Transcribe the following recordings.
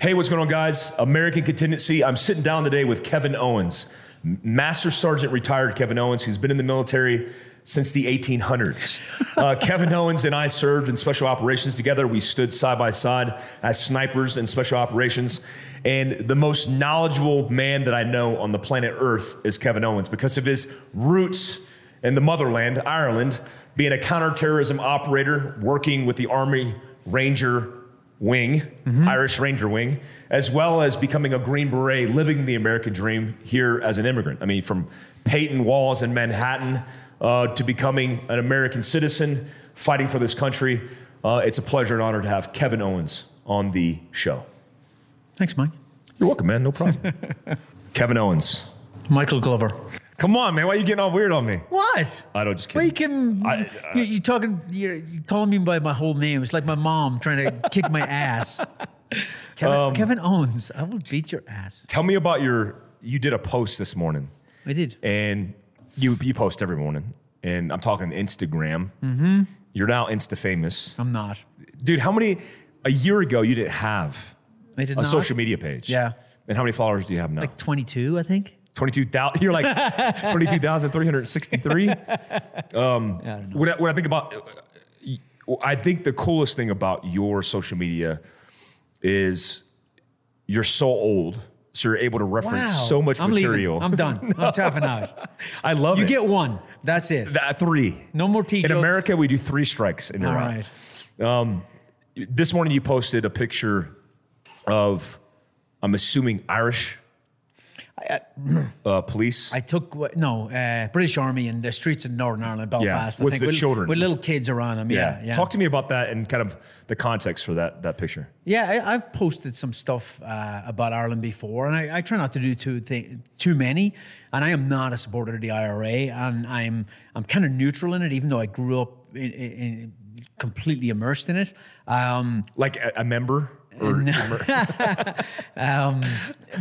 Hey, what's going on, guys? American Contingency. I'm sitting down today with Kevin Owens, Master Sergeant retired Kevin Owens, who's been in the military since the 1800s. Uh, Kevin Owens and I served in special operations together. We stood side by side as snipers in special operations. And the most knowledgeable man that I know on the planet Earth is Kevin Owens because of his roots in the motherland, Ireland, being a counterterrorism operator, working with the Army Ranger Wing, mm-hmm. Irish Ranger Wing, as well as becoming a Green Beret, living the American dream here as an immigrant. I mean, from painting walls in Manhattan uh, to becoming an American citizen, fighting for this country. Uh, it's a pleasure and honor to have Kevin Owens on the show. Thanks, Mike. You're welcome, man. No problem. Kevin Owens. Michael Glover. Come on, man. Why are you getting all weird on me? What? I don't just kidding. Well, you can. I, uh, you, you talking? You're, you're, calling me by my whole name. It's like my mom trying to kick my ass. Kevin, um, Kevin Owens. I will beat your ass. Tell me about your. You did a post this morning. I did. And you you post every morning, and I'm talking Instagram. Mm-hmm. You're now Insta famous. I'm not, dude. How many? A year ago, you didn't have I did a not. social media page. Yeah. And how many followers do you have now? Like 22, I think. 22,000. You're like 22,363. Um, yeah, I what, I, what I think about, I think the coolest thing about your social media is you're so old. So you're able to reference wow. so much I'm material. Leaving. I'm done. I'm tapping out. I love you it. You get one. That's it. That, three. No more T. In America, we do three strikes in your All right. Um, this morning, you posted a picture of, I'm assuming Irish uh, police. I took no uh, British Army in the streets of Northern Ireland, Belfast. Yeah, with the with, children, with little kids around them. Yeah. yeah, yeah. Talk to me about that and kind of the context for that that picture. Yeah, I, have posted some stuff uh, about Ireland before, and I, I, try not to do too th- too many. And I am not a supporter of the IRA, and I'm I'm kind of neutral in it, even though I grew up in, in, completely immersed in it. Um, like a, a member. um,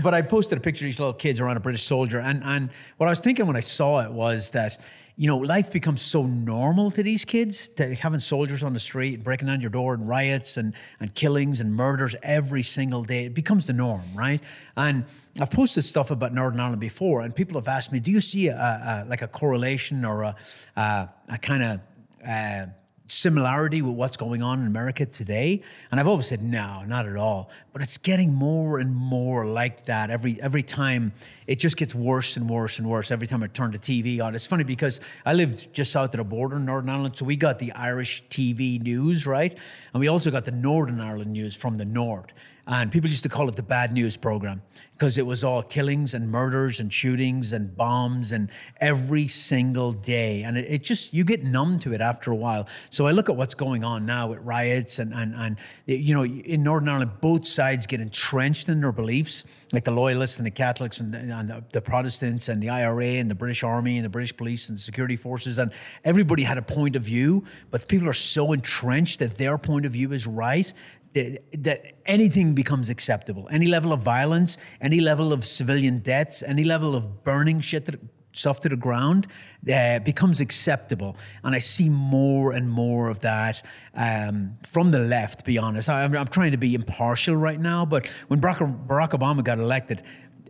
but I posted a picture of these little kids around a British soldier, and and what I was thinking when I saw it was that you know life becomes so normal to these kids that having soldiers on the street and breaking down your door and riots and and killings and murders every single day. It becomes the norm, right? And I've posted stuff about Northern Ireland before, and people have asked me, "Do you see a, a like a correlation or a a, a kind of uh, similarity with what's going on in America today? And I've always said no, not at all. But it's getting more and more like that every every time. It just gets worse and worse and worse every time I turn the TV on. It's funny because I lived just south of the border in Northern Ireland, so we got the Irish TV news, right? And we also got the Northern Ireland news from the north. And people used to call it the bad news program because it was all killings and murders and shootings and bombs and every single day. And it, it, just, you get numb to it after a while. So I look at what's going on now with riots and, and, and you know, in Northern Ireland, both sides get entrenched in their beliefs, like the loyalists and the Catholics and, and the, the Protestants and the IRA and the British Army and the British police and the security forces. And everybody had a point of view, but people are so entrenched that their point of view is right that, anything becomes acceptable. Any level of violence, any level of civilian deaths, any level of burning shit to, stuff to the ground uh, becomes acceptable. And I see more and more of that um, from the left, be honest. I'm, I'm, trying to be impartial right now, but when Barack, Barack Obama got elected,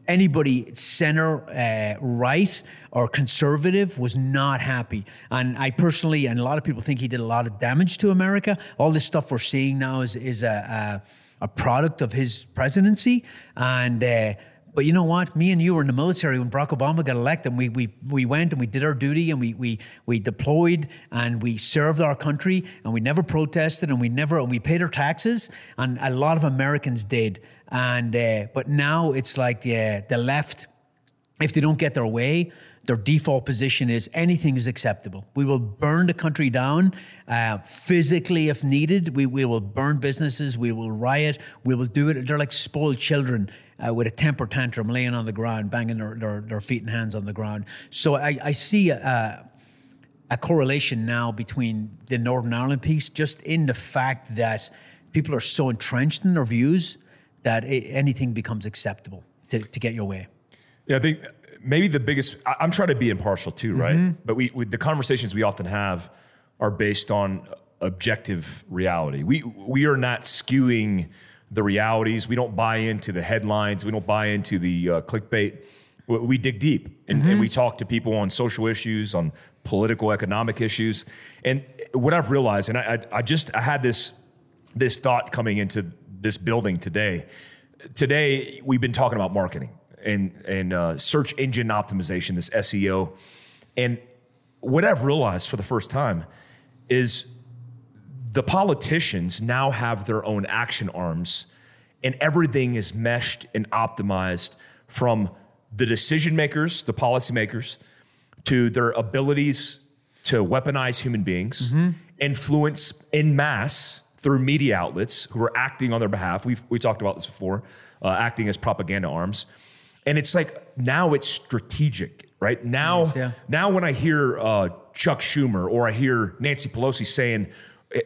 anybody center uh, right or conservative was not happy. And I personally, and a lot of people think he did a lot of damage to America. All this stuff we're seeing now is is a a, a product of his presidency, and. Uh, but you know what? Me and you were in the military when Barack Obama got elected. We we we went and we did our duty and we we we deployed and we served our country and we never protested and we never and we paid our taxes. And a lot of Americans did. And uh, but now it's like the the left, if they don't get their way, their default position is anything is acceptable. We will burn the country down uh, physically if needed. We, we will burn businesses. We will riot. We will do it. They're like spoiled children uh, with a temper tantrum, laying on the ground, banging their, their, their feet and hands on the ground. So I, I see a, a correlation now between the Northern Ireland piece, just in the fact that people are so entrenched in their views that it, anything becomes acceptable to, to get your way. Yeah, I think maybe the biggest. I, am trying to be impartial too, right? Mm-hmm. But we, we, the conversations we often have are based on objective reality. We we are not skewing the realities. We don't buy into the headlines. We don't buy into the uh, clickbait. We, we dig deep and, and we talk to people on social issues, on political, economic issues. And what I've realized, and I, I, I just I had this this thought coming into this building today. Today we've been talking about marketing and and uh, search engine optimization, this SEO, and what I've realized for the first time is the politicians now have their own action arms, and everything is meshed and optimized from the decision makers, the policymakers, to their abilities to weaponize human beings, influence in mass through media outlets who are acting on their behalf. We've we talked about this before, uh, acting as propaganda arms, and it's like now it's strategic, right? Now, Yes, yeah. now when I hear uh, Chuck Schumer or I hear Nancy Pelosi saying, "Eh,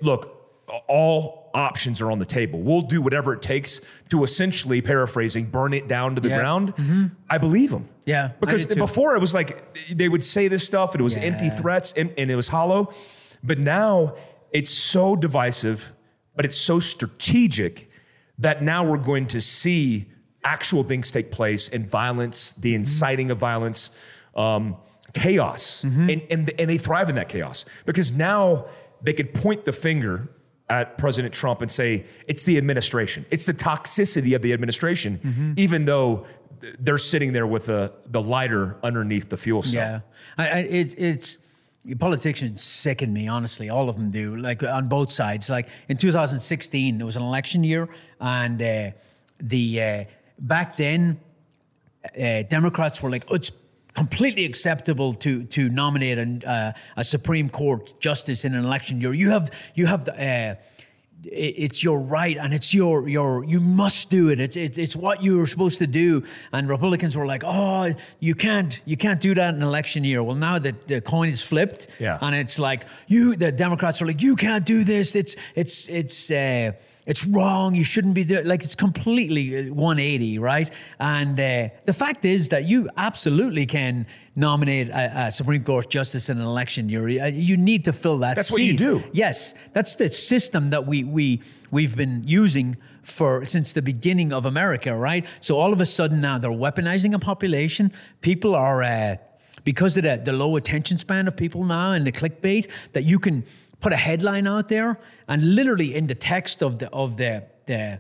"Look, all options are on the table. We'll do whatever it takes to essentially paraphrasing burn it down to the Yeah. ground." I believe them. Yeah, because before it was like they would say this stuff and it was empty threats and, and it was hollow, but now it's so divisive, but it's so strategic that now we're going to see actual things take place and violence, the Mm-hmm. inciting of violence, um, chaos, Mm-hmm. and, and and they thrive in that chaos because now they could point the finger at President Trump and say it's the administration, it's the toxicity of the administration, Mm-hmm. even though they're sitting there with the the lighter underneath the fuel cell. Yeah, I, I, it's it's politicians sicken me honestly. All of them do. Like on both sides. Like in 2016, it was an election year, and uh, the uh, back then uh, Democrats were like, oh, it's completely acceptable to to nominate an, uh, a Supreme Court justice in an election year. You have you have the. Uh, it's your right and it's your your you must do it. It's it, it's what you were supposed to do. And Republicans were like, oh, you can't you can't do that in an election year. Well, now that the coin is flipped, Yeah. and it's like you the Democrats are like, you can't do this. It's it's it's. Uh, it's wrong. You shouldn't be doing like it's completely uh, 180, right? And uh, the fact is that you absolutely can nominate a, a Supreme Court justice in an election year. You, you need to fill that. That's what you do. Yes, that's the system that we we we've been using for since the beginning of America, right? So all of a sudden now they're weaponizing a population. People are. Uh, because of the, the low attention span of people now and the clickbait that you can put a headline out there and literally in the text of the of the the,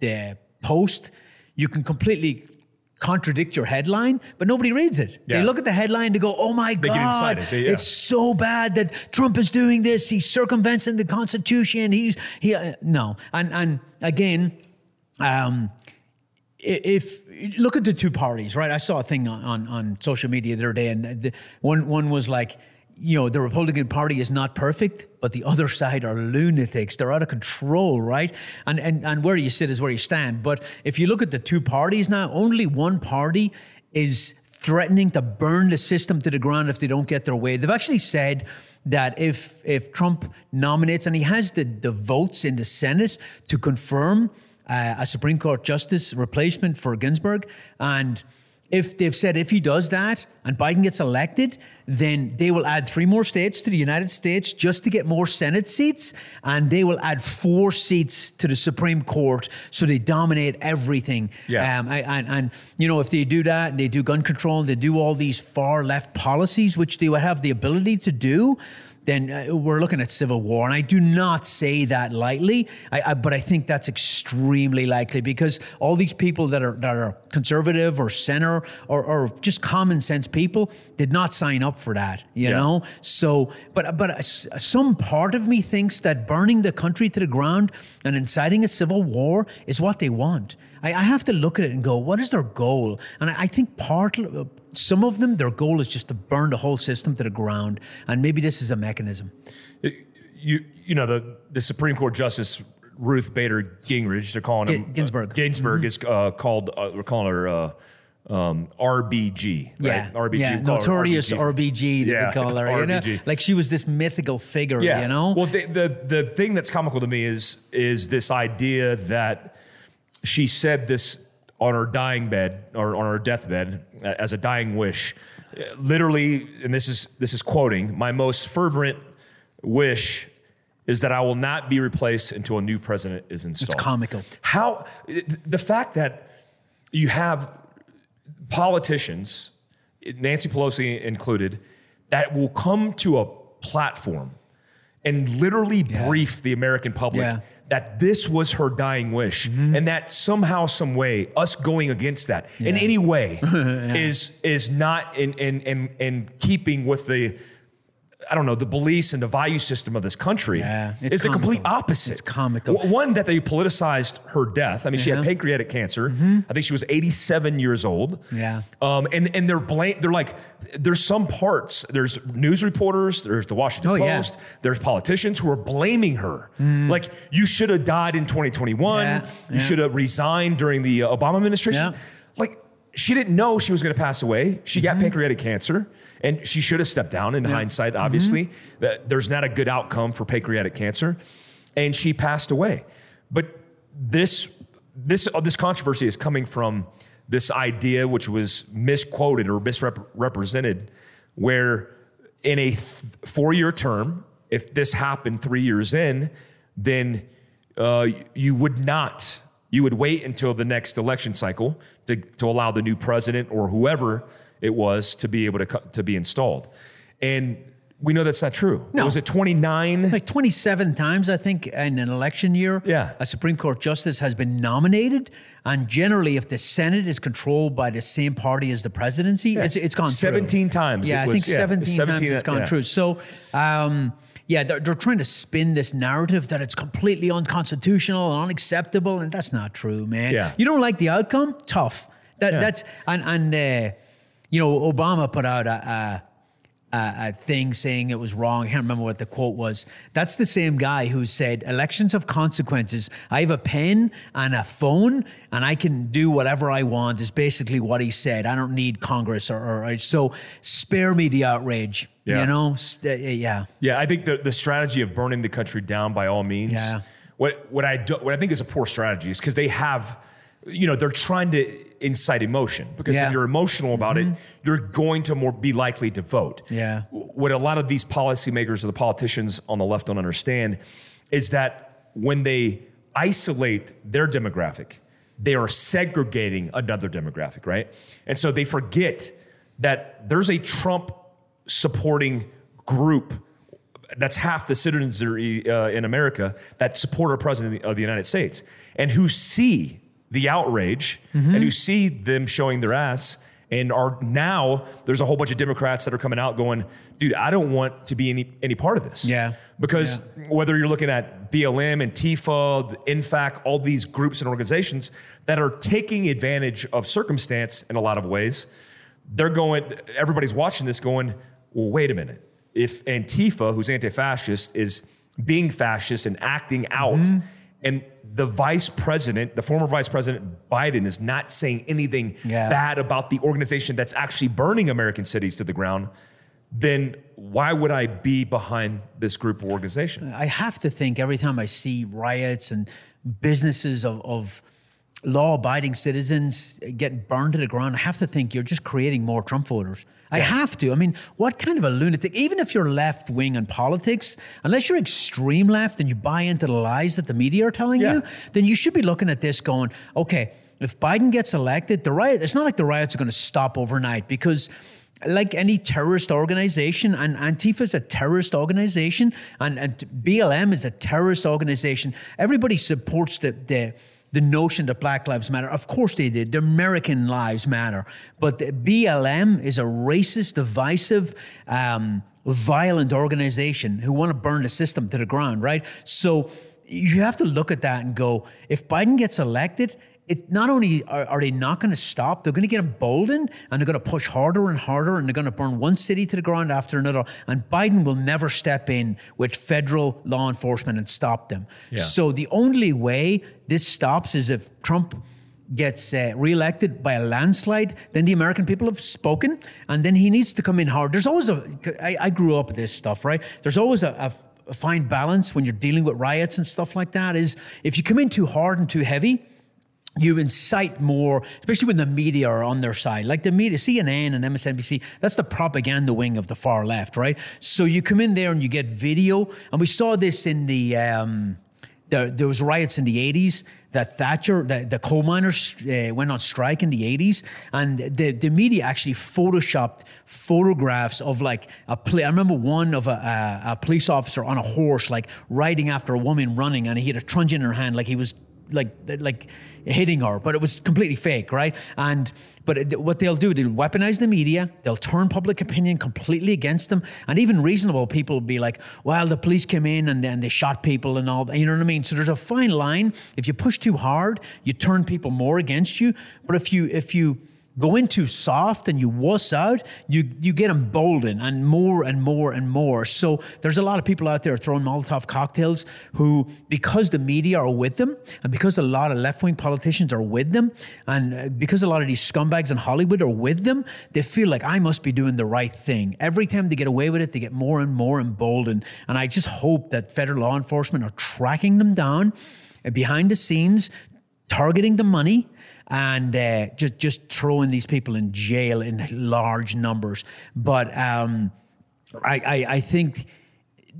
the post you can completely contradict your headline but nobody reads it they look at the headline they go oh my get god. They- yeah. it's so bad that trump is doing this he's circumventing the constitution he's he uh, no and and again um if look at the two parties, right? I saw a thing on, on, on social media the other day, and the, one one was like, you know, the Republican Party is not perfect, but the other side are lunatics. They're out of control, right? And and and where you sit is where you stand. But if you look at the two parties now, only one party is threatening to burn the system to the ground if they don't get their way. They've actually said that if if Trump nominates and he has the, the votes in the Senate to confirm uh, a Supreme Court justice replacement for Ginsburg. And if they've said if he does that and Biden gets elected, then they will add three more states to the United States just to get more Senate seats. And they will add four seats to the Supreme Court so they dominate everything. Yeah. Um, I, and, and, you know, if they do that and they do gun control and they do all these far left policies, which they would have the ability to do, then uh, we're looking at civil war. And I do not say that lightly, I, I, but I think that's extremely likely because all these people that are that are conservative or center or, or just common sense people did not sign up for that. You Yeah. know, so but but some part of me thinks that burning the country to the ground and inciting a civil war is what they want. I, I have to look at it and go, what is their goal? And I, I think part, some of them, their goal is just to burn the whole system to the ground. And maybe this is a mechanism. you you know the the Supreme Court Justice Ruth Bader Gingrich. They're calling him Ginsburg. Uh, Ginsburg is uh, called. Uh, we're calling her. Uh, um, RBG, Yeah, right? RBG, yeah, we call her notorious RBG. RBG, Yeah, we call her. You know? Like she was this mythical figure, Yeah. you know? Well, the, the the thing that's comical to me is is this idea that she said this on our dying bed or on our deathbed as a dying wish, literally, and this is this is quoting my most fervent wish is that I will not be replaced until a new president is installed. It's comical. How the fact that you have politicians, Nancy Pelosi included, that will come to a platform and literally Yeah. brief the American public Yeah. That this was her dying wish Mm-hmm. and that somehow some way us going against that in any way is is not in in in in keeping with the I don't know the beliefs and the value system of this country Yeah, it's is the complete opposite. It's comical. One that they politicized her death. I mean, she had pancreatic cancer. I think she was 87 years old. Yeah. Um, and and they're blame. They're like, there's some parts. There's news reporters. There's the Washington Oh, yeah. Post. There's politicians who are blaming her. Like you should have died in 2021. Yeah, You yeah. should have resigned during the uh, Obama administration. Yeah. Like she didn't know she was going to pass away. She got pancreatic cancer. And she should have stepped down in hindsight, obviously. That There's not a good outcome for pancreatic cancer. And she passed away. But this this uh, this controversy is coming from this idea which was misquoted or misrepresented where in a th- four-year term if this happened three years in then uh, you would not you would wait until the next election cycle to, to allow the new president or whoever it was to be able to to be installed and we know that's not true No. was it 29 Like 27 times, I think, in an election year, Yeah. a Supreme Court justice has been nominated. And generally, if the Senate is controlled by the same party as the presidency, it's, it's gone through. 17 times Yeah, I was- think yeah, 17, 17, times it's gone yeah. through. So, um, yeah, they're, they're trying to spin this narrative that it's completely unconstitutional and unacceptable, and that's not true, man. Yeah. You don't like the outcome? Tough. That Yeah. that's and and uh, you know Obama put out a. a a, a thing saying it was wrong. I can't remember what the quote was. That's the same guy who said, Elections have consequences. I have a pen and a phone and I can do whatever I want, is basically what he said. I don't need Congress or, or so spare me the outrage. Yeah. You know? St- uh, yeah. Yeah, I think the, the strategy of burning the country down by all means. Yeah. What what I do, what I think is a poor strategy is because they have, you know, they're trying to incite emotion because Yeah. Mm-hmm. if you're emotional about it, you're going to more be likely to vote. Yeah. What a lot of these policymakers or the politicians on the left don't understand is that when they isolate their demographic, they are segregating another demographic, right? And so they forget that there's a Trump supporting group that's half the citizenry uh, in America that support our president of the United States and who see the outrage and you see them showing their ass and are now there's a whole bunch of Democrats that are coming out going, dude, I don't want to be any any part of this. Yeah. Because whether you're looking at BLM and TIFA, INFAC, all these groups and organizations that are taking advantage of circumstance in a lot of ways, they're going, everybody's watching this going, well, wait a minute. If Antifa, who's anti fascist, is being fascist and acting out, Mm-hmm. And the vice president, the former vice president Biden, is not saying anything Yeah. bad about the organization that's actually burning American cities to the ground, then why would I be behind this group or organization? I have to think every time I see riots and businesses of, of law abiding citizens getting burned to the ground, I have to think you're just creating more Trump voters. I have to. I mean, what kind of a lunatic, even if you're left wing in politics, unless you're extreme left and you buy into the lies that the media are telling Yeah. you, then you should be looking at this going, okay, if Biden gets elected, the riot, it's not like the riots are going to stop overnight because like any terrorist organization, and Antifa is a terrorist organization, and, and BLM is a terrorist organization. Everybody supports the, the the notion that Black Lives Matter. Of course they did. The American lives matter. But BLM is a racist, divisive, um, violent organization who want to burn the system to the ground, right? So you have to look at that and go, if Biden gets elected, it not only are, are they not going to stop, they're going to get emboldened and they're going to push harder and harder and they're going to burn one city to the ground after another. And Biden will never step in with federal law enforcement and stop them. Yeah. So the only way this stops is if Trump gets uh, reelected by a landslide, then the American people have spoken, and then he needs to come in hard. There's always a. I, I grew up with this stuff, right? There's always a, a, a fine balance when you're dealing with riots and stuff like that. Is if you come in too hard and too heavy, you incite more, especially when the media are on their side. Like the media, CNN and MSNBC, that's the propaganda wing of the far left, right? So you come in there and you get video, and we saw this in the. Um, there, was riots in the 80s that Thatcher, the, the coal miners uh, went on strike in the 80s. And the, the media actually photoshopped photographs of like a play. I remember one of a, a, a police officer on a horse, like riding after a woman running, and he had a truncheon in her hand, like he was like like hitting her, but it was completely fake, right? And but it, what they'll do, they'll weaponize the media, they'll turn public opinion completely against them, and even reasonable people will be like, "Well, the police came in and then they shot people and all." You know what I mean? So there's a fine line. If you push too hard, you turn people more against you. But if you if you go in too soft and you wuss out, you you get emboldened and more and more and more. So there's a lot of people out there throwing Molotov cocktails who, because the media are with them, and because a lot of left wing politicians are with them, and uh, because a lot of these scumbags in Hollywood are with them, they feel like I must be doing the right thing. Every time they get away with it, they get more and more emboldened. And I just hope that federal law enforcement are tracking them down behind the scenes, targeting the money and uh, just just throwing these people in jail in large numbers. But um, I, I, I think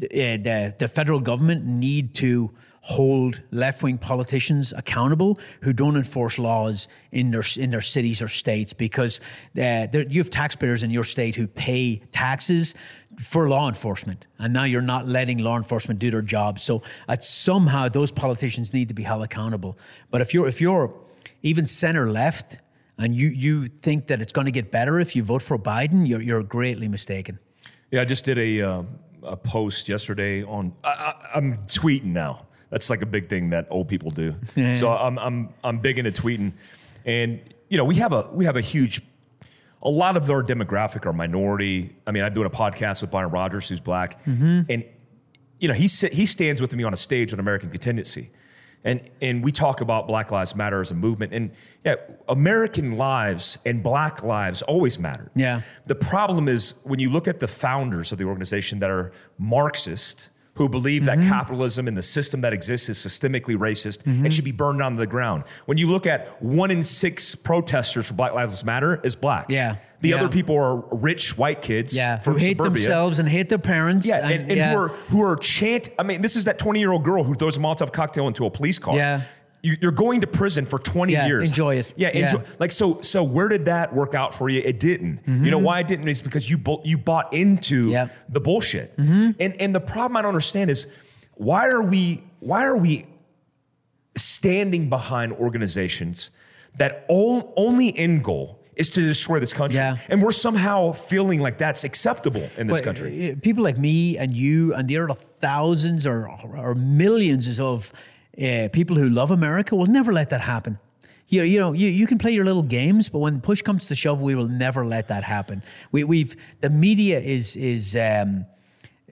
uh, the the federal government need to hold left wing politicians accountable who don't enforce laws in their in their cities or states because uh, you have taxpayers in your state who pay taxes for law enforcement and now you're not letting law enforcement do their job so uh, somehow those politicians need to be held accountable but if you're if you're even center left, and you you think that it's going to get better if you vote for Biden, you're you're greatly mistaken. Yeah, I just did a uh, a post yesterday on. I, am tweeting now. That's like a big thing that old people do. so I'm I'm I'm big into tweeting, and you know we have a we have a huge. A lot of our demographic are minority. I mean, I'm doing a podcast with Byron Rogers, who's black, mm-hmm. and you know he he stands with me on a stage on American Contingency and and we talk about Black Lives Matter as a movement, and yeah, American lives and Black lives always matter. Yeah. The problem is when you look at the founders of the organization that are Marxist, who believe mm-hmm. that capitalism and the system that exists is systemically racist mm-hmm. and should be burned down to the ground. When you look at one in six protesters for Black Lives Matter is black. Yeah. The yeah. other people are rich white kids. Yeah, from who hate suburbia. themselves and hate their parents. Yeah, and, and, and yeah. who are who are chant. I mean, this is that twenty year old girl who throws a Molotov cocktail into a police car. Yeah, you're going to prison for 20 yeah, years. Enjoy it. Yeah, enjoy. Yeah. Like so. So where did that work out for you? It didn't. Mm-hmm. You know why it didn't? Is because you you bought into yeah. the bullshit. Mm-hmm. And and the problem I don't understand is why are we why are we standing behind organizations that all, only end goal is to destroy this country. Yeah. And we're somehow feeling like that's acceptable in this but country. Uh, people like me and you and the other thousands or, or millions of uh, people who love America will never let that happen. You, you know, you, you can play your little games, but when push comes to shove, we will never let that happen. We, we've the media is is um,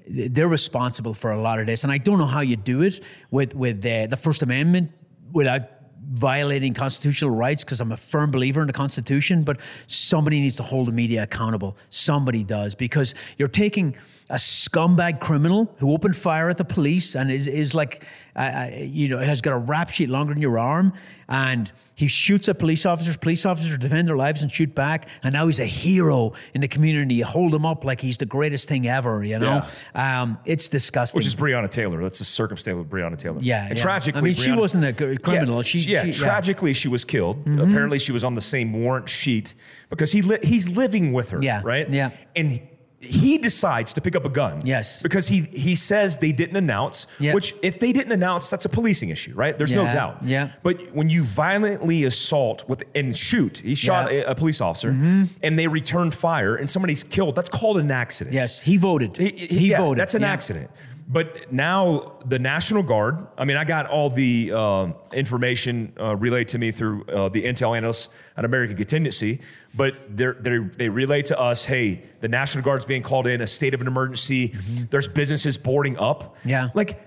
they're responsible for a lot of this, and I don't know how you do it with with uh, the First Amendment without violating constitutional rights because I'm a firm believer in the Constitution, but somebody needs to hold the media accountable. Somebody does because you're taking a scumbag criminal who opened fire at the police and is, is like, uh, uh, you know, has got a rap sheet longer than your arm. And he shoots at police officers. Police officers defend their lives and shoot back. And now he's a hero in the community. You hold him up like he's the greatest thing ever, you know? Yeah. Um, it's disgusting. Which is Breonna Taylor. That's the circumstance with Breonna Taylor. Yeah. And yeah. tragically, I mean, Breonna, she wasn't a criminal. Yeah, she, yeah, she, tragically, she was killed. Mm-hmm. Apparently, she was on the same warrant sheet because he li- he's living with her. Yeah. Right? Yeah. And he decides to pick up a gun. Yes. Because he he says they didn't announce, yep. which if they didn't announce, that's a policing issue, right? There's yeah. no doubt. Yeah. But when you violently assault with and shoot, he shot yeah. a, a, police officer mm-hmm. and they return fire and somebody's killed, that's called an accident. Yes, he voted. He, he yeah, voted. That's an accident. But now the National Guard, I mean, I got all the uh, information uh, relayed to me through uh, the intel analysts at American Contingency, but they're, they're, they relay to us, hey, the National Guard's being called in, a state of an emergency. Mm-hmm. There's businesses boarding up. Yeah. Like,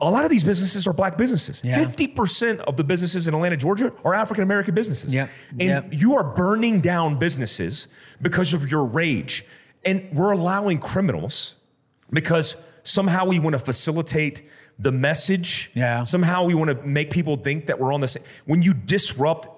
a lot of these businesses are black businesses. Yeah. 50% of the businesses in Atlanta, Georgia are African American businesses. Yeah. And yeah. you are burning down businesses because of your rage. And we're allowing criminals because somehow we want to facilitate the message. Yeah. Somehow we want to make people think that we're on the same. When you disrupt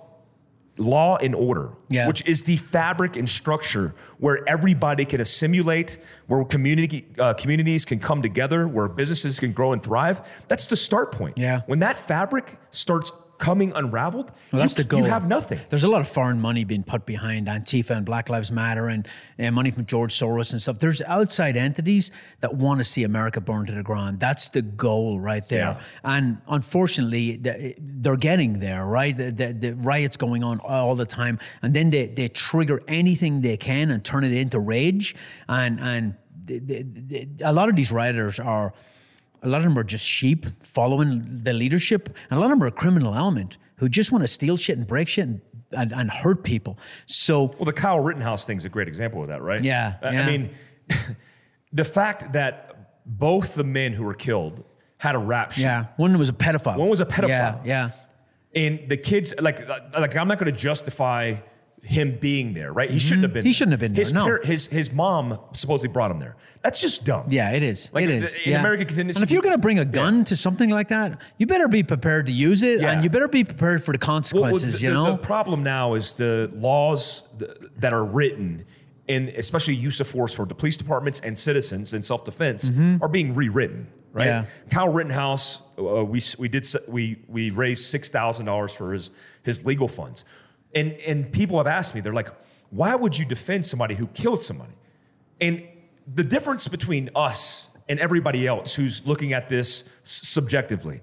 law and order, Yeah. which is the fabric and structure where everybody can assimilate, where community uh, communities can come together, where businesses can grow and thrive. That's the start point. Yeah. When that fabric starts coming unraveled, Well, that's you, the goal. you have nothing. There's a lot of foreign money being put behind Antifa and Black Lives Matter and, and money from George Soros and stuff. There's outside entities that want to see America burned to the ground. That's the goal right there. Yeah. And unfortunately, they're getting there, right? The, the, the riots going on all the time. And then they, they trigger anything they can and turn it into rage. And, and the, the, the, a lot of these rioters are a lot of them are just sheep following the leadership, and a lot of them are a criminal element who just want to steal shit and break shit and, and, and hurt people. So Well, the Kyle Rittenhouse thing is a great example of that, right? Yeah, I- I mean, the fact that both the men who were killed had a rap sheet. yeah, one was a pedophile. One was a Yeah, pedophile. yeah. And the kids, like, like I'm not going to justify him being there, right? He shouldn't have been. Mm-hmm. He there. shouldn't have been there, His, no. his his mom supposedly brought him there. That's just dumb. Yeah, it is. Like, it the- in yeah. American contingency- and if you're going to bring a gun to something like that, you better be prepared to use it, Yeah. and you better be prepared for the Well, well, consequences. the, you know, the problem now is the laws that are written, and especially use of force for the police departments and citizens in self defense, are being rewritten. Right? Mm-hmm. Yeah. Kyle Rittenhouse, uh, we we did we we raised six thousand dollars for his his legal funds, and and people have asked me, they're like, why would you defend somebody who killed somebody? And the difference between us and everybody else who's looking at this s- subjectively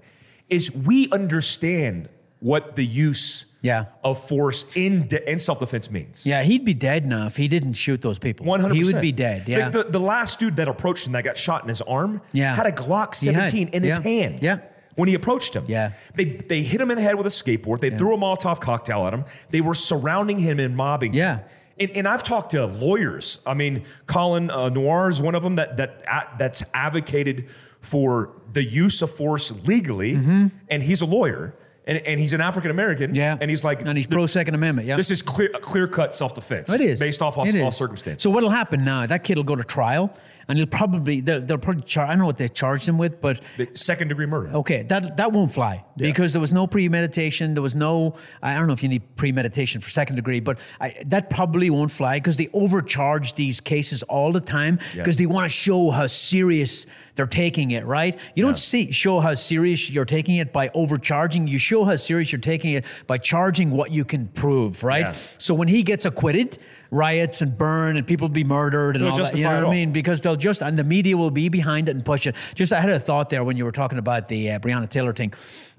is we understand what the use Yeah. of force in de- in self defense means. yeah, he'd be dead now if he didn't shoot those people. One hundred. He would be dead. Yeah. The, the, the last dude that approached him that got shot in his arm Yeah. had a Glock. 17 in his hand. Yeah. When he approached him. Yeah. They they hit him in the head with a skateboard. They threw a Molotov cocktail at him. They were surrounding him and mobbing. him. Yeah. And, and I've talked to lawyers. I mean, Colion uh, Noir is one of them that that a- that's advocated for the use of force legally, and he's a lawyer, and, and he's an African American. Mm-hmm. yeah. and he's like, and he's pro Second Amendment. Yeah. this is clear clear cut self defense. It is based off all, It all is. circumstances. So what'll happen now? That kid will go to trial, and he'll probably they'll, they'll probably charge. I don't know what they charged him with, but The second degree murder. okay, that that won't fly because there was no premeditation. There was no. I don't know if you need premeditation for second degree, but I, that probably won't fly because they overcharge these cases all the time because they want to show how serious they're taking it. Right? You don't see show how serious you're taking it by overcharging. You show how serious you're taking it by charging what you can prove. Right? Yeah. So when he gets acquitted, riots and burn and people be murdered and They'll all that. You know what I mean? Because they'll just and the media will be behind it and push it. Just I had a thought there when you were talking about the uh, Breonna Taylor thing.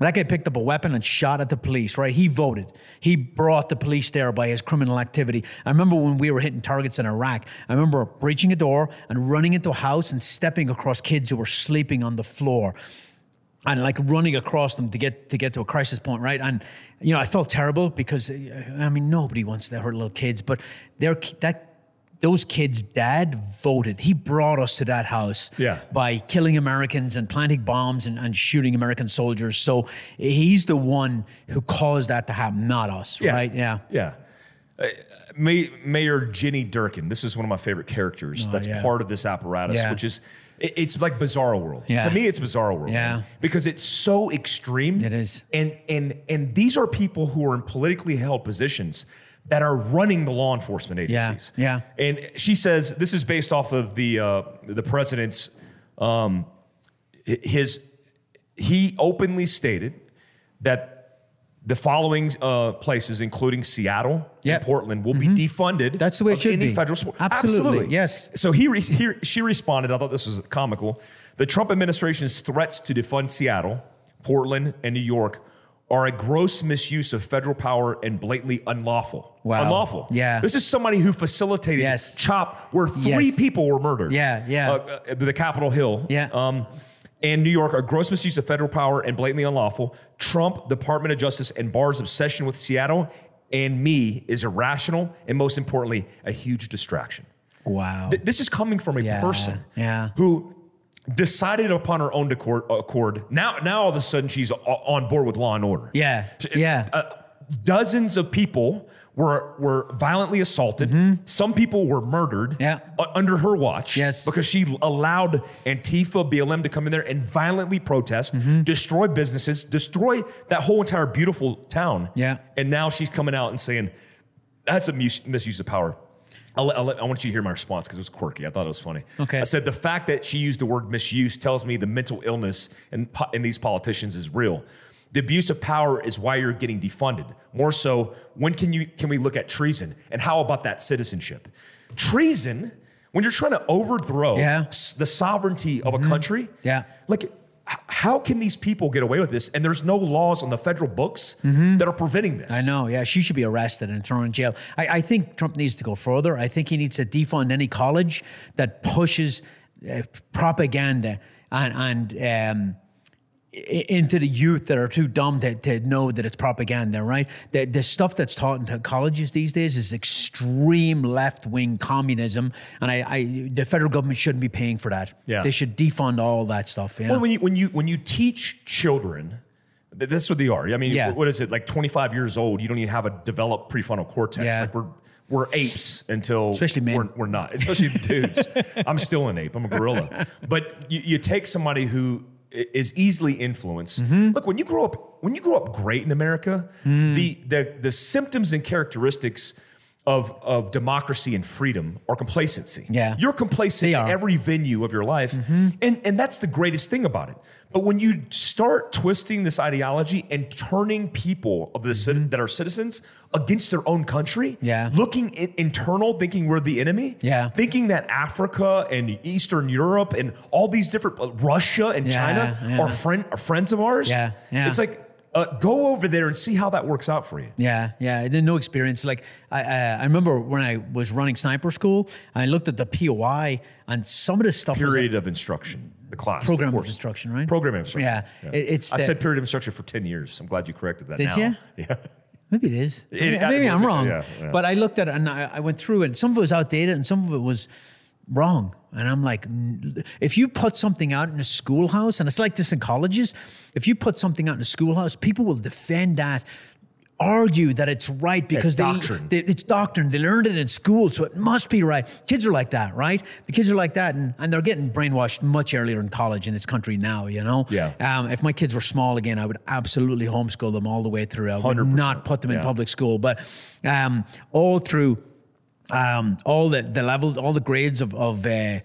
That guy picked up a weapon and shot at the police. Right? He voted. He brought the police there by his criminal activity. I remember when we were hitting targets in Iraq. I remember breaching a door and running into a house and stepping across kids who were sleeping on the floor and like running across them to get to get to a crisis point, right? And you know, I felt terrible because I mean, nobody wants to hurt little kids, but they're that those kids' dad voted. He brought us to that house Yeah. by killing Americans and planting bombs and, and shooting American soldiers. So he's the one who caused that to happen, not us, right? Yeah. Yeah. Uh, May, Mayor Jenny Durkan. This is one of my favorite characters. that's Oh, yeah. part of this apparatus, Yeah. which is it- it's like Bizarro World. Yeah. To me, it's Bizarro World. Yeah. because it's so extreme. It is. And and and these are people who are in politically held positions that are running the law enforcement agencies. yeah. yeah. And she says this is based off of the uh, the president's um, his he openly stated that the following uh, places, including Seattle Yep. and Portland, will be defunded. Mm-hmm. That's the way it should any be. federal support. Absolutely, yes. So he, re- he she responded. I thought this was comical. The Trump administration's threats to defund Seattle, Portland, and New York are a gross misuse of federal power and blatantly unlawful. Wow. Unlawful. Yeah. This is somebody who facilitated Yes. CHOP, where three Yes. people were murdered. Yeah, yeah. Uh, uh, the Capitol Hill. Yeah. Um, and New York are gross misuse of federal power and blatantly unlawful. Trump, Department of Justice, and Barr's obsession with Seattle and me is irrational and most importantly, a huge distraction. Wow. Th- This is coming from a Yeah, person yeah. who decided upon her own accord, accord. Now, now all of a sudden she's on board with law and order. yeah. Yeah. Uh, dozens of people were were violently assaulted. Some people were murdered Yeah. under her watch. Yes. Because she allowed Antifa, BLM to come in there and violently protest, Mm-hmm. destroy businesses, destroy that whole entire beautiful town. Yeah. And now she's coming out and saying, that's a mis- misuse of power. I'll, let- I'll let- I want you to hear my response because it was quirky. I thought it was funny. Okay. I said the fact that she used the word misuse tells me the mental illness in, in these politicians is real. The abuse of power is why you're getting defunded. More so, when can you can we look at treason? And how about that citizenship? Treason, when you're trying to overthrow Yeah. Mm-hmm. the sovereignty of a country, Yeah. like how can these people get away with this? And there's no laws on the federal books Mm-hmm. that are preventing this. I know. Yeah, she should be arrested and thrown in jail. I, I think Trump needs to go further. I think he needs to defund any college that pushes uh, propaganda and and um, into the youth that are too dumb to, to know that it's propaganda. Right? The the stuff that's taught in colleges these days is extreme left wing communism, and I, I the federal government shouldn't be paying for that. Yeah. they should defund all that stuff. Yeah. Well, when you when you when you teach children, th- this is what they are. I mean, Yeah. what is it like? Twenty five years old, you don't even have a developed prefrontal cortex. Yeah. Like we're we're apes until Especially men. We're, we're not, especially dudes. I'm still an ape. I'm a gorilla. But you, you take somebody who is easily influenced. Mm-hmm. Look, when you grow up, when you grow up great in America, Mm. the the the symptoms and characteristics. Of, of democracy and freedom are complacency. Yeah. You're complacent in. Mm-hmm. every venue of your life. And, and that's the greatest thing about it. But when you start twisting this ideology and turning people of the cit- that are citizens against their own country, Mm-hmm. Yeah. looking in, internal, thinking we're the enemy, Yeah. thinking that Africa and Eastern Europe and all these different uh, Russia and Yeah, China yeah. are friend are friends of ours. Yeah, yeah. It's like uh, go over there and see how that works out for you. Yeah, yeah. I didn't know experience. Like I, uh, I remember when I was running sniper school, I looked at the POI and some of the stuff was Period of instruction, the class, program the of instruction, right? Program of instruction. Yeah, It- it's I said period of instruction for ten years. I'm glad you corrected that. Did now. ya? Yeah. Maybe it is. Maybe, It- maybe I'm wrong. yeah, yeah. But I looked at it and I, I went through it. And some of it was outdated and some of it was wrong. And I'm like, if you put something out in a schoolhouse, and it's like this in colleges, if you put something out in a schoolhouse, people will defend that. Argue that it's right because they, doctrine. they- it's doctrine. They learned it in school, so it must be right. Kids are like that, right? The kids are like that, and, and they're getting brainwashed much earlier in college in this country now. You know, Yeah. Um, if my kids were small again, I would absolutely homeschool them all the way through. I would 100%, not put them in yeah. public school, but um, all through um, all the, the levels, all the grades of, of uh,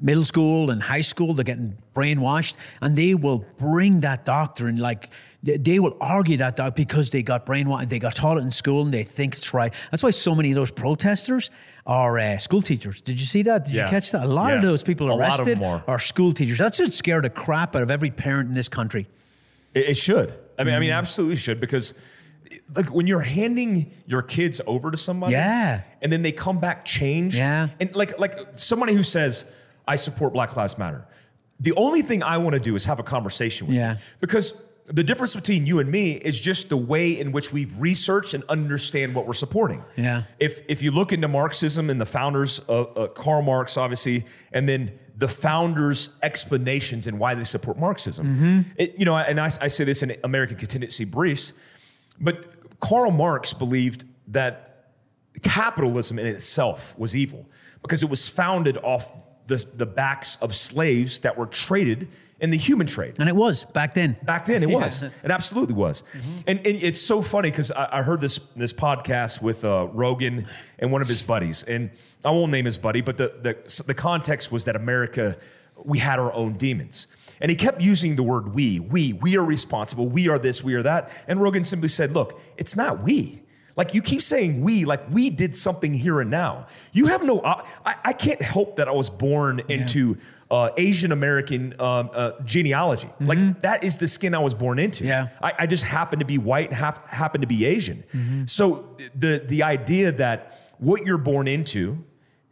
middle school and high school, they're getting brainwashed, and they will bring that doctrine like they- will argue that doc because they got brainwashed, they got taught it in school, and they think it's right. That's why so many of those protesters are uh, school teachers. Did you see that? Did Yeah. you catch that? A lot of those people A lot of arrested are. school teachers. That's what scared the crap out of every parent in this country. It, it should. I mean, I Mm. mean, absolutely should because, like, when you're handing your kids over to somebody, Yeah. and then they come back changed, Yeah. and like, like somebody who says, "I support Black Lives Matter," the only thing I want to do is have a conversation with Yeah. you because. The difference between you and me is just the way in which we've researched and understand what we're supporting. Yeah. If if you look into Marxism and the founders, of uh, Karl Marx, obviously, and then the founders' explanations and why they support Marxism, Mm-hmm. it, you know, and I, I say this in American Contingency Briefs, but Karl Marx believed that capitalism in itself was evil because it was founded off the, the backs of slaves that were traded in the human trade. And it was back then. Back then, it Yeah. was. It absolutely was. And, and it's so funny because I, I heard this this podcast with uh, Rogan and one of his buddies, and I won't name his buddy, but the, the the context was that America we had our own demons. And he kept using the word we, we, we are responsible, we are this, we are that. And Rogan simply said, look, it's not we. Like you keep saying we, like we did something here and now. You have no, I, I can't help that I was born into uh, Asian American um, uh, genealogy. Like that is the skin I was born into. Yeah. I, I just happen to be white and hap, happen to be Asian. So the the idea that what you're born into,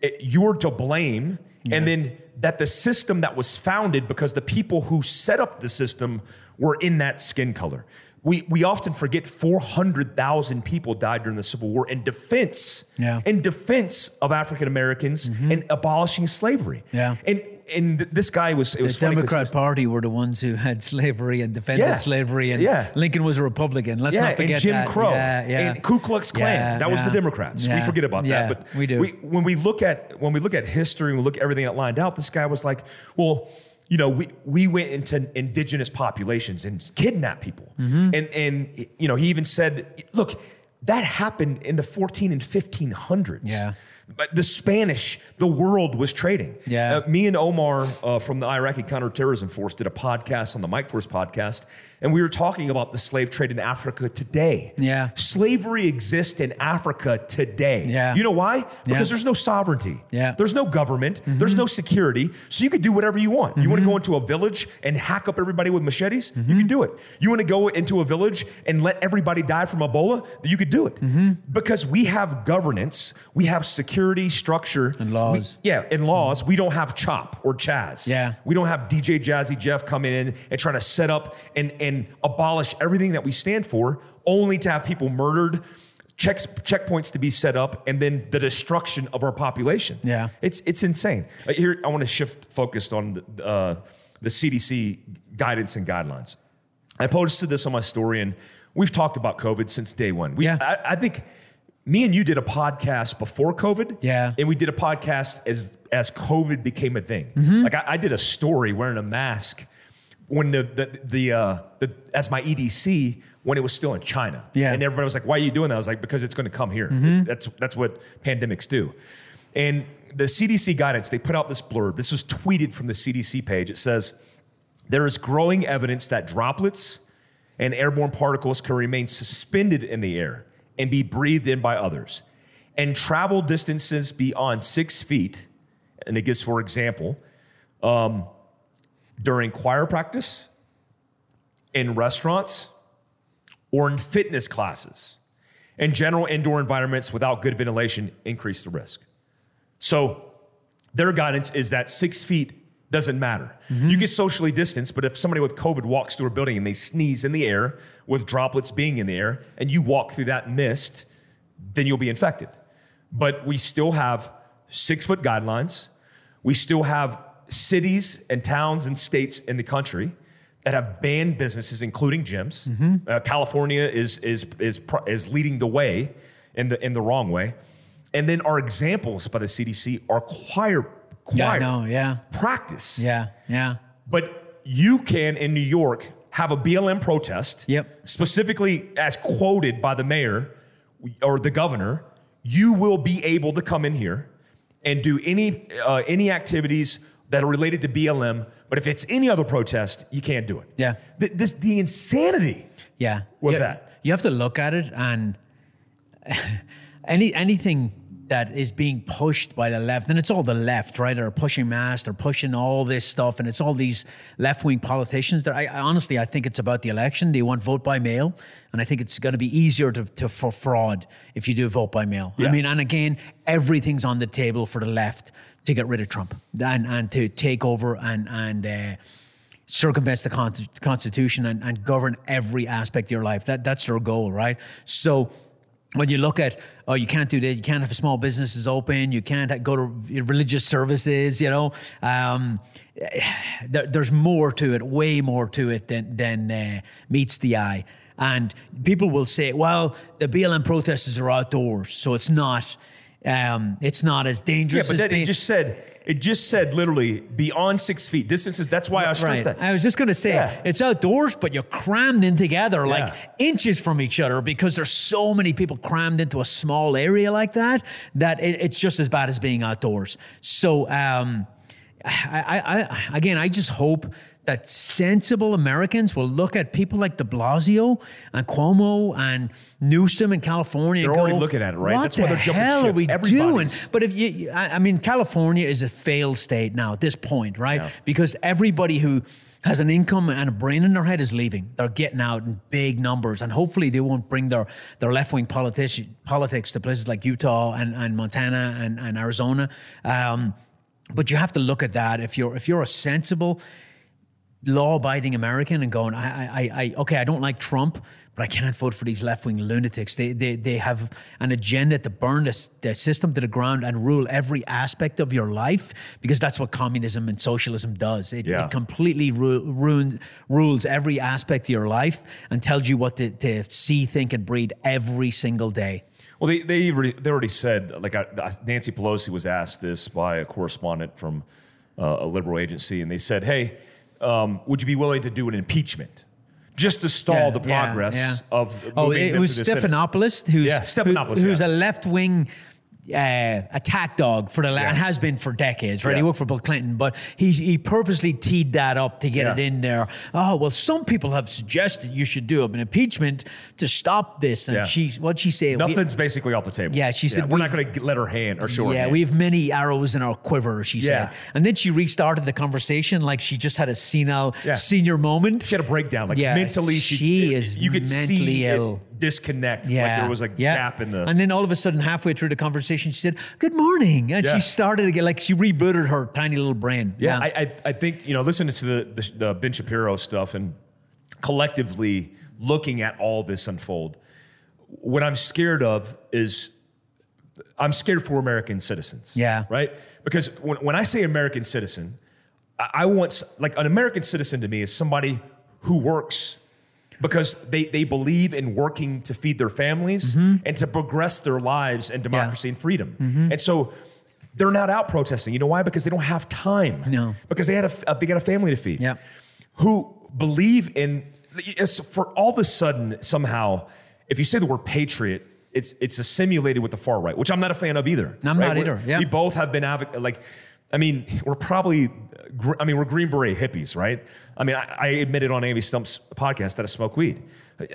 it- you're to blame, and then that the system that was founded because the people who set up the system were in that skin color. We, we often forget 400,000 people died during the Civil War in defense, Yeah. in defense of African Americans mm-hmm. and abolishing slavery. Yeah. And and this guy was it was the Democrat was- Party were the ones who had slavery and defended Yeah. slavery, and Yeah. Lincoln was a Republican. Let's yeah, not forget and Jim that. Crow Yeah, yeah. and Ku Klux Klan. That was the. Democrats. We forget about that, but we do. when we look at when we look at history and we look at everything that lined out, this guy was like, well. You know, we, we went into indigenous populations and kidnapped people. Mm-hmm. And, and, you know, he even said, look, that happened in the 14 and 1500s. Yeah. But the Spanish, the world was trading. Yeah. Uh, me and Omar uh, from the Iraqi Counterterrorism Force did a podcast on the Mike Force podcast, and we were talking about the slave trade in Africa today. Yeah. Slavery exists in Africa today. Yeah. You know why? Because Yeah. there's no sovereignty. Yeah. Mm-hmm. There's no government. There's no security. So you can do whatever you want. You want to go into a village and hack up everybody with machetes? Mm-hmm. You can do it. You want to go into a village and let everybody die from Ebola? You could do it. Mm-hmm. Because we have governance, we have security, structure, And we- laws. yeah, in laws, we don't have Chop or Chaz. Yeah. We don't have DJ Jazzy Jeff coming in and trying to set up and, and abolish everything that we stand for, only to have people murdered, checks, checkpoints to be set up, and then the destruction of our population. Yeah. It's, it's insane. Here, I want to shift focused on uh, the CDC guidance and guidelines. I posted this on my story, and we've talked about COVID since day one. We, Yeah. I, I think me and you did a podcast before COVID. Yeah. And we did a podcast as as COVID became a thing. Mm-hmm. Like I, I did a story wearing a mask when the the the, uh, the as my EDC when it was still in China. Yeah. And everybody was like, "Why are you doing that?" I was like, "Because it's going to come here. Mm-hmm. That's that's what pandemics do." And the CDC guidance they put out this blurb. This was tweeted from the CDC page. It says. There is growing evidence that droplets and airborne particles can remain suspended in the air and be breathed in by others. And travel distances beyond six feet, and it gives, for example, um, during choir practice, in restaurants, or in fitness classes. In general indoor environments without good ventilation, increase the risk. So their guidance is that six feet doesn't matter. Mm-hmm. You get socially distanced, but if somebody with COVID walks through a building and they sneeze in the air with droplets being in the air, and you walk through that mist, then you'll be infected. But we still have six foot guidelines. We still have cities and towns and states in the country that have banned businesses, including gyms. Uh, California is, is, is, is leading the way in the, in the wrong way. And then our examples by the CDC are choir, Yeah, choir I know. Yeah. practice. Yeah. Yeah. But you can in New York have a BLM protest. Yep. Specifically, as quoted by the mayor or the governor, you will be able to come in here and do any uh, any activities that are related to BLM. But if it's any other protest, you can't do it. Yeah. Th- this the insanity. Yeah. with you, that. You have to look at it and any anything that is being pushed by the left, and it's all the left, right? They're pushing masks, they're pushing all this stuff, and it's all these left wing politicians. That I, I honestly, I think it's about the election. They want vote by mail, and I think it's going to be easier to, to for fraud if you do vote by mail. Yeah. I mean, and again, everything's on the table for the left to get rid of Trump and and to take over and and. Uh, circumvent the con- Constitution and, and govern every aspect of your life. That that's their goal, right? So when you look at oh you can't do that you can't have small businesses open you can't go to religious services you know um, there, there's more to it way more to it than than uh, meets the eye and people will say well the BLM protesters are outdoors so it's not um, it's not as dangerous. Yeah, but as then being- it just said it just said literally beyond six feet distances. That's why I stressed Right. that. I was just going to say Yeah. it's outdoors, but you're crammed in together like inches from each other because there's so many people crammed into a small area like that that it, it's just as bad as being outdoors. So, um, I, I, I, again, I just hope that sensible Americans will look at people like De Blasio and Cuomo and Newsom in California. They're already go, looking at it, right? What That's the why they're jumping hell ship. are we doing? But if you, I I mean, California is a failed state now at this point, right? Yeah. Because everybody who has an income and a brain in their head is leaving. They're getting out in big numbers, and hopefully they won't bring their, their left wing politics to places like Utah and, and Montana and, and Arizona. Um, but you have to look at that. If you're if you're a sensible law-abiding American and going, I, I, I, okay, I don't like Trump, but I can't vote for these left-wing lunatics. They, they, they have an agenda to burn the, the system to the ground and rule every aspect of your life because that's what communism and socialism does. It, Yeah. it completely ru- ruins, rules every aspect of your life and tells you what to, to see, think, and breathe every single day. Well, they they already, they already said like I, Nancy Pelosi was asked this by a correspondent from uh, a liberal agency, and they said, "Hey, um, would you be willing to do an impeachment just to stall Yeah, the progress yeah. of?" Oh, it was through the Senate?" Stephanopoulos, who's Yeah, Stephanopoulos, who- who's yeah. a left wing. Uh, attack dog for the Yeah. and has been for decades, right? He worked for Bill Clinton, but he he purposely teed that up to get Yeah. it in there. Oh well, some people have suggested you should do an impeachment to stop this, and Yeah. she what she say? We- Nothing's basically off the table. Yeah, she said we're not going to let her hand or show her yeah, hand. we have many arrows in our quiver, she Yeah. said. And then she restarted the conversation like she just had a senile Yeah. senior moment. She had a breakdown. Like Yeah, mentally, she, she is You could mentally see ill. it disconnect. Yeah, like there was a yeah. gap in the. And then all of a sudden, halfway through the conversation, she said, "Good morning," and Yeah. she started again, like she rebooted her tiny little brain. Yeah, I, I, I think you know, listening to the, the the Ben Shapiro stuff and collectively looking at all this unfold, what I'm scared of is I'm scared for American citizens. Yeah. right. Because when when I say American citizen, I, I want like an American citizen to me is somebody who works. Because they, they believe in working to feed their families Mm-hmm. and to progress their lives and democracy and freedom. And so they're not out protesting. You know why? Because they don't have time. No. Because they had a, a they got a family to feed. Yeah. Who believe in for all of a sudden somehow, if you say the word patriot, it's it's assimilated with the far right, which I'm not a fan of either. I'm not We're- either, yeah. We both have been like, I mean, we're probably, I mean, we're Green Beret hippies, right? I mean, I, I admitted on Andy Stumpf's podcast that I smoke weed.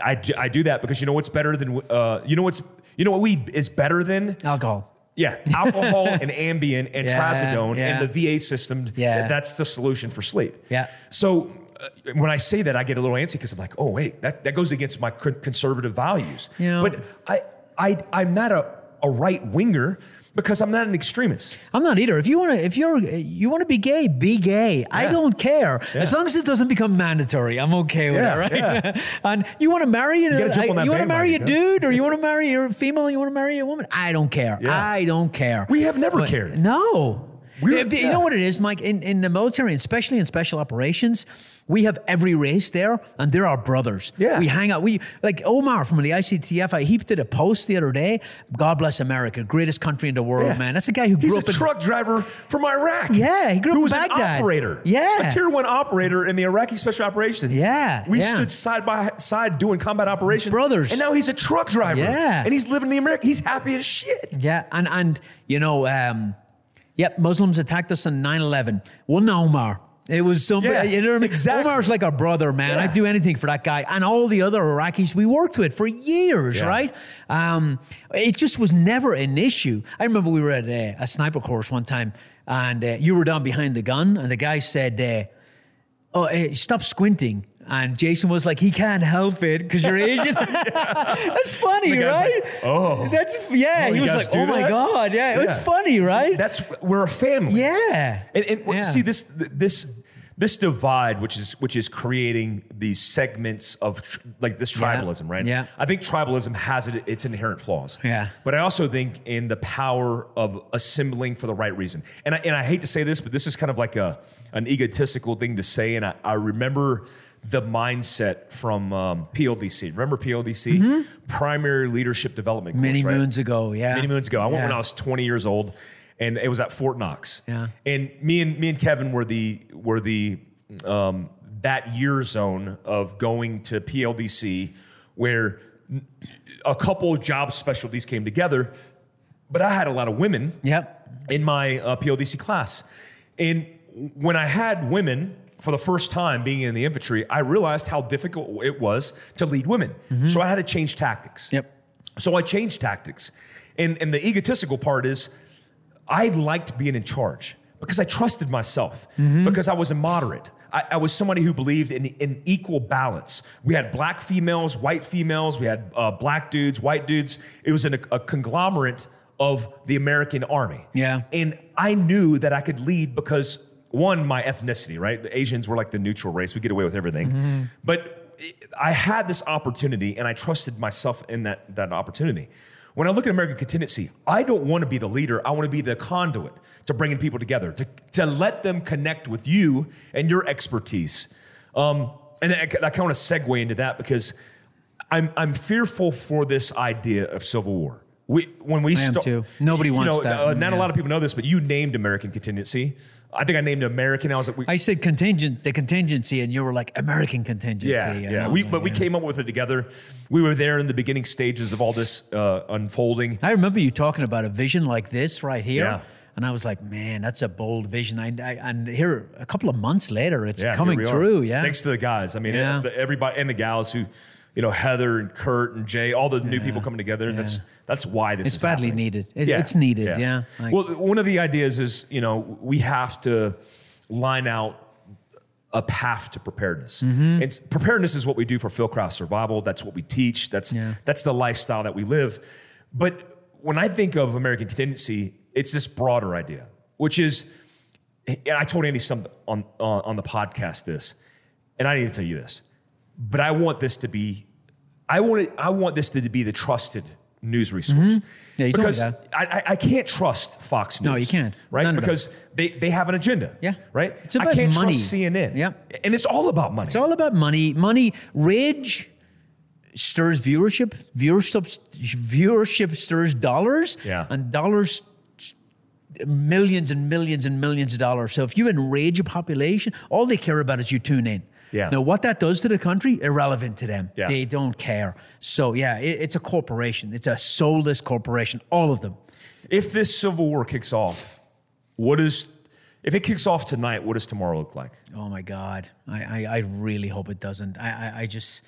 I, do- I do that because you know what's better than uh, you know what's you know what weed is better than Alcohol. yeah, alcohol and Ambien and Yeah, trazodone yeah. and the VA system. Yeah. that's the solution for sleep. Yeah. So uh, when I say that, I get a little antsy because I'm like, oh wait, that, that goes against my conservative values. You know- but I I I'm not a a right winger because I'm not an extremist. I'm not either. If you want to, if you're, you want to be gay, be gay. I don't care as long as it doesn't become mandatory. I'm okay with Yeah, it, right? yeah. and you want to marry, you, uh, that you want to marry a dude, or you want to marry a female, you want to marry a woman. I don't care. Yeah. I don't care. We have never But- cared. No. We're- You yeah. know what it is, Mike? In, in the military, especially in special operations, we have every race there, and they're our brothers. Yeah. We hang out. We like Omar from the ICTF. I, he did a post the other day. God bless America, greatest country in the world, Yeah. man. That's a guy who He's grew a up in truck driver from Iraq. Yeah, he grew up who was an operator. Yeah. a tier one operator in the Iraqi special operations. Yeah, we yeah. stood side by side doing combat operations, Brothers. And now he's a truck driver. Yeah. and he's living the American. He's happy as shit. Yeah, and and you know, um, yep, Muslims attacked us on 9-11. One Omar. It was somebody, Yeah, you know what I mean? exactly. Omar's like our brother, man. Yeah. I'd do anything for that guy. And all the other Iraqis we worked with for years, Yeah. right? Um, it just was never an issue. I remember we were at a, a sniper course one time and uh, you were down behind the gun and the guy said, uh, oh, eh, stop squinting. And Jason was like, he can't help it because you're Asian. That's funny, right? like, "Oh. That's, yeah. Oh, he was like, oh my? God. Yeah, it's funny, right? That's we're a family. yeah. And, and Yeah. see this this this divide, which is which is creating these segments of tr- like this Yeah. tribalism, right? Yeah. I think tribalism has it, its inherent flaws. Yeah. But I also think in the power of assembling for the right reason. And I, and I hate to say this, but this is kind of like a an egotistical thing to say. And I, I remember the mindset from um, PLDC. Remember PLDC? Primary Leadership Development Course, Mm-hmm. Many right? moons ago. Yeah. many moons ago. I went when I was 20 years old, and it was at Fort Knox. Yeah. And me and me and Kevin were the were the um, that year zone of going to PLDC, where a couple of job specialties came together. But I had a lot of women Yep. in my uh, PLDC class. And when I had women for the first time being in the infantry, I realized how difficult it was to lead women. So I had to change tactics. Yep. So I changed tactics. And, and the egotistical part is I liked being in charge because I trusted myself, because I was a moderate. I, I was somebody who believed in, in equal balance. We had black females, white females, we had uh, black dudes, white dudes. It was an, a conglomerate of the American army. Yeah. And I knew that I could lead because one, my ethnicity, right? The Asians were like the neutral race. We get away with everything. But I had this opportunity and I trusted myself in that, that opportunity. When I look at American contingency, I don't want to be the leader. I want to be the conduit to bringing people together, to, to let them connect with you and your expertise. Um, and I, I kind of want to segue into that because I'm, I'm fearful for this idea of civil war. We, when we am. Nobody you wants know, that. Uh, not a lot of people know this, but you named American contingency. I think I named American. I was like, we, I said contingent, the contingency, and you were like American contingency. yeah, yeah. We, but we came up with it together. We were there in the beginning stages of all this uh, unfolding. I remember you talking about a vision like this right here. Yeah. And I was like, man, that's a bold vision. I, I, and here, a couple of months later, it's Yeah, coming through. Yeah. Thanks to the guys. I mean, Yeah. everybody and the gals who, you know, Heather and Kurt and Jay, all the new people coming together. That's that's why this It's is badly happening. needed. It- it's needed, yeah. Like- well, one of the ideas is, you know, we have to line out a path to preparedness. Mm-hmm. It's preparedness is what we do for Fieldcraft survival. That's what we teach. That's Yeah. that's the lifestyle that we live. But when I think of American contingency, it's this broader idea, which is, and I told Andy Stumpf on on, on the podcast this, and I didn't even tell you this, but I want this to be, I want it, I want this to be the trusted news resource. Mm-hmm. Yeah, you told me because. I, I I can't trust Fox News. No, you can't. right? None because they they have an agenda. Yeah. right. It's I about can't money. trust CNN. Yeah. and it's all about money. It's all about money. Money, rage stirs viewership. Viewership, viewership stirs dollars. Yeah. And dollars, millions and millions and millions of dollars. So if you enrage a population, all they care about is you tune in. Yeah. Now, what that does to the country, irrelevant to them. Yeah. They don't care. So, yeah, it, it's a corporation. It's a soulless corporation, all of them. if this civil war kicks off, what is if it kicks off tonight? What does tomorrow look like? Oh my God. I, I, I really hope it doesn't. I, I, I just,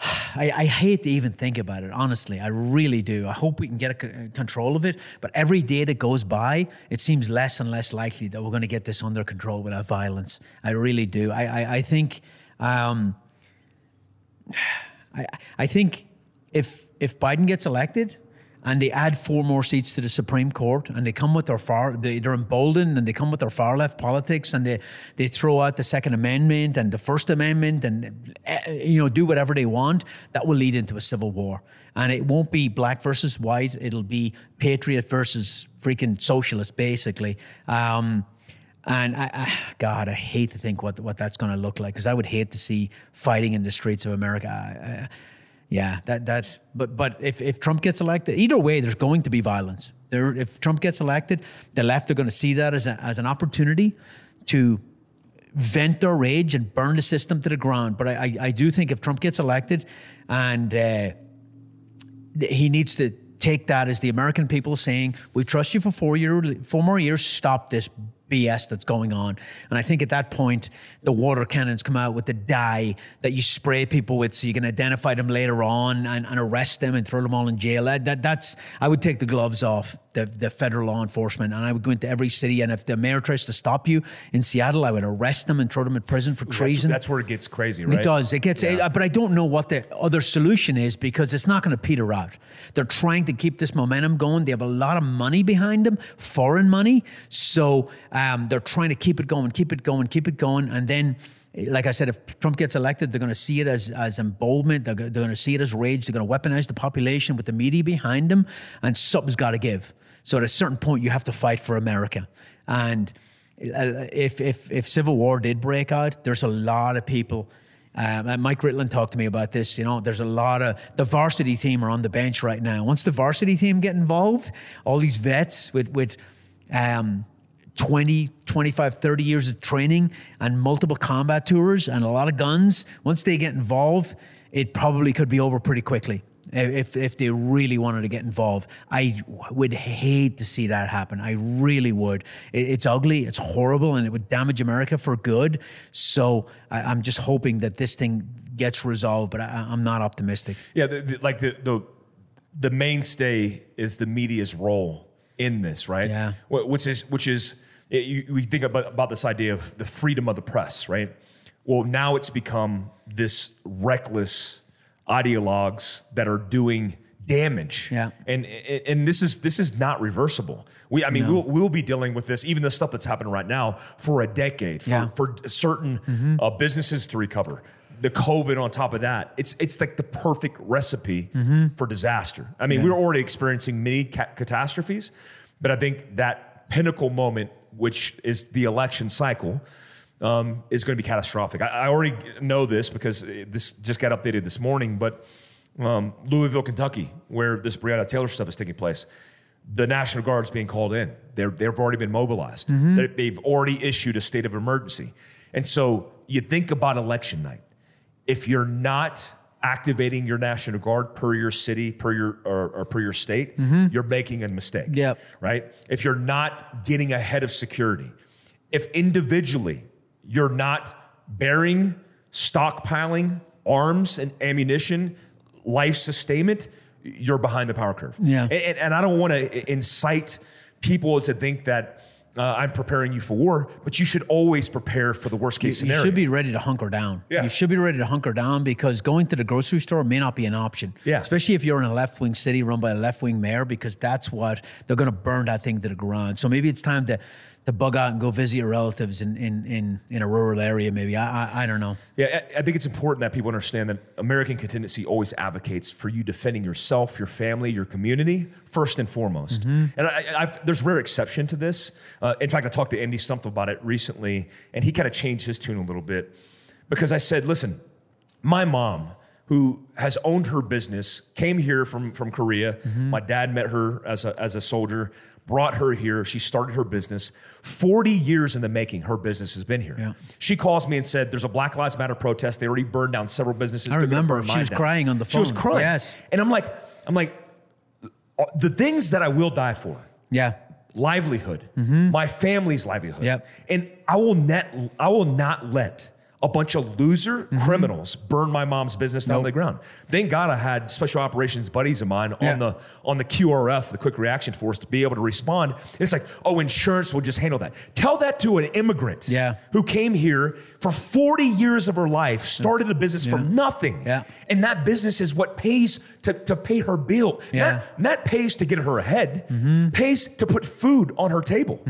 I, I hate to even think about it, honestly. I really do. I hope we can get c- control of it. But every day that goes by, it seems less and less likely that we're going to get this under control without violence. I really do. I, I, I think, um, I, I think if if Biden gets elected and they add four more seats to the Supreme Court and they come with their far they, they're emboldened and they come with their far left politics and they they throw out the Second Amendment and the First Amendment and eh, you know do whatever they want, that will lead into a civil war. And it won't be black versus white. It'll be patriot versus freaking socialist, basically. Um, and I, I, God, I hate to think what what that's going to look like because I would hate to see fighting in the streets of America. I, I, yeah, that that's. But but if if Trump gets elected, either way, there's going to be violence. There, if Trump gets elected, the left are going to see that as a, as an opportunity to vent their rage and burn the system to the ground. But I I, I do think if Trump gets elected, and uh, he needs to take that as the American people saying, "We trust you for four year, four more years. Stop this BS that's going on." And I think at that point, the water cannons come out with the dye that you spray people with, so you can identify them later on and, and arrest them and throw them all in jail. That, that that's I would take the gloves off the the federal law enforcement, and I would go into every city. And if the mayor tries to stop you in Seattle, I would arrest them and throw them in prison for treason. that's where it gets crazy, right? It does. It gets, Yeah. uh, but I don't know what the other solution is because it's not going to peter out. They're trying to keep this momentum going. They have a lot of money behind them, foreign money. So um, they're trying to keep it going, keep it going, keep it going. And then, like I said, if Trump gets elected, they're going to see it as, as emboldenment. They're, they're going to see it as rage. They're going to weaponize the population with the media behind them. And something's got to give. So at a certain point, you have to fight for America. And uh, if, if, if civil war did break out, there's a lot of people um, Mike Ritland talked to me about this. You know, there's a lot of the varsity team are on the bench right now. Once the varsity team get involved, all these vets with with um, 20, 25, 30 years of training and multiple combat tours and a lot of guns, once they get involved, it probably could be over pretty quickly. If, if they really wanted to get involved, I would hate to see that happen. I really would. It, it's ugly, it's horrible, and it would damage America for good. So I, I'm just hoping that this thing gets resolved, but I, I'm not optimistic. Yeah, the, the, like the, the the mainstay is the media's role in this, right? Yeah. Which is which is it, you, we think about about this idea of the freedom of the press, right? Well, now it's become this reckless ideologues that are doing damage. Yeah. And and this is this is not reversible. We I mean we'll we'll be dealing with this even the stuff that's happening right now for a decade for Yeah. for certain uh, businesses to recover. The COVID on top of that, it's it's like the perfect recipe for disaster. I mean, we're already experiencing many ca- catastrophes, but I think that pinnacle moment, which is the election cycle, um, is going to be catastrophic. I, I already know this because this just got updated this morning, but um, Louisville, Kentucky, where this Breonna Taylor stuff is taking place, the National Guard's being called in. They're, they've already been mobilized. They- They've already issued a state of emergency. And so you think about election night. If you're not activating your National Guard per your city, per your or, or per your state, mm-hmm. you're making a mistake. Yep. Right? If you're not getting ahead of security, if individually you're not bearing, stockpiling arms and ammunition, life sustainment, you're behind the power curve. Yeah. And, and I don't want to incite people to think that uh, I'm preparing you for war, but you should always prepare for the worst case You scenario. You should be ready to hunker down. Yeah. You should be ready to hunker down because going to the grocery store may not be an option. Yeah. Especially if you're in a left wing city run by a left wing mayor, because that's what they're going to burn that thing to the ground. So maybe it's time to to bug out and go visit your relatives in in in, in a rural area. Maybe I, I I don't know. Yeah, I I think it's important that people understand that American contingency always advocates for you defending yourself, your family, your community first and foremost. And I, I've, there's rare exception to this. Uh, in fact, I talked to Andy Stumpf about it recently, and he kind of changed his tune a little bit because I said, "Listen, my mom." Who has owned her business, came here from, from Korea. My dad met her as a, as a soldier, brought her here. She started her business. 40 years in the making, her business has been here. Yeah. She calls me and said, "There's a Black Lives Matter protest. They already burned down several businesses. I remember. She was down." crying on the phone. She was crying. Yes. And I'm like, I'm like, the things that I will die for: Yeah. livelihood, my family's livelihood, Mm-hmm. Yep. and I will net, I will not let a bunch of loser Mm-hmm. criminals burn my mom's business down to the ground. Thank God I had special operations buddies of mine Yeah. on the on the QRF, the Quick Reaction Force, to be able to respond. It's like, oh, insurance will just handle that. Tell that to an immigrant Yeah. who came here for 40 years of her life, started a business from nothing. Yeah. And that business is what pays to, to pay her bill. Yeah. Mm-hmm. Not, not pays to get her ahead, pays to put food on her table.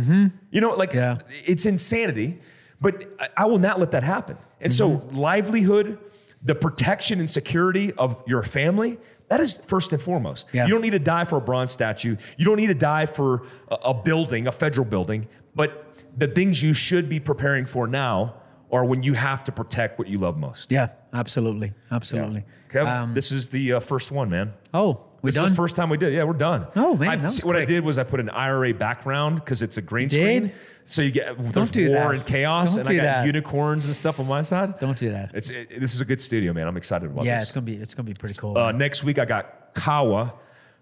You know, like Yeah. it's insanity, but I, will not let that happen. And so, Mm-hmm. livelihood, the protection and security of your family, that is first and foremost. Yeah. You don't need to die for a bronze statue. You don't need to die for a, building, a federal building. But the things you should be preparing for now are when you have to protect what you love most. Yeah. Absolutely. Absolutely. Kev, Um, this is the uh, first one, man. oh, we This done. is the first time we did. Yeah, we're done. Oh, man, I, that was what I did was I put an IRA background because it's a green did? screen. So you get there's do war that. and chaos, Don't and I got that. unicorns and stuff on my side. Don't do that. It's it, this is a good studio, man. I'm excited about yeah, this. it's gonna be it's gonna be pretty cool. Uh, next week, I got Kawa,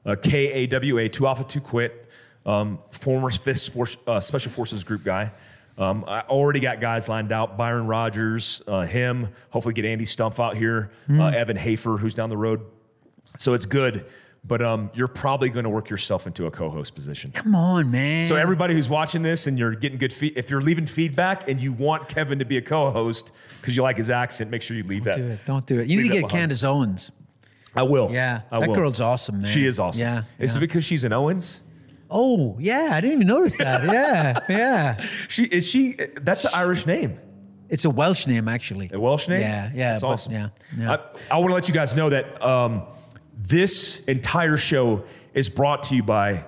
uh, K A W A, two alpha, two quit, um, former fifth Sports, uh, Special Forces Group guy. Um, I already got guys lined out Byron Rogers, uh, him, hopefully get Andy Stumpf out here, Hmm. uh, Evan Hafer, who's down the road. So it's good, but um, you're probably going to work yourself into a co host position. Come on, man. So everybody who's watching this and you're getting good feed, if you're leaving feedback and you want Kevin to be a co-host because you like his accent, make sure you leave that. do it. Don't do it. You need to get behind. Candace Owens. I will. Yeah, I that will. girl's awesome, man. She is awesome. Yeah. Is yeah. it because she's an Owens? Oh, yeah. I didn't even notice that. yeah, yeah. She is she. That's an Irish name, It's a Welsh name, actually. a Welsh name. Yeah, yeah. That's but- awesome. Yeah, yeah. I, I want to let you guys know that um, this entire show is brought to you by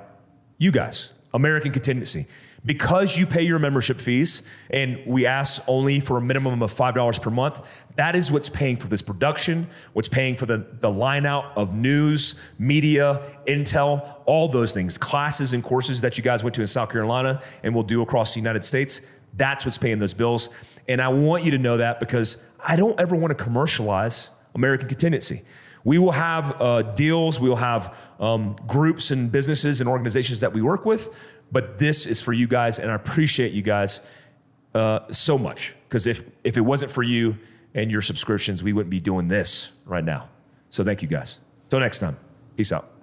you guys, American Contingency. Because you pay your membership fees, and we ask only for a minimum of $5 per month, that is what's paying for this production, what's paying for the, the line out of news, media, intel, all those things, classes and courses that you guys went to in South Carolina and will do across the United States. That's what's paying those bills. And I want you to know that because I don't ever want to commercialize American Contingency. We will have uh, deals, we will have um, groups and businesses and organizations that we work with, but this is for you guys, and I appreciate you guys uh, so much because if, if it wasn't for you and your subscriptions, we wouldn't be doing this right now. So thank you guys. Till next time, peace out.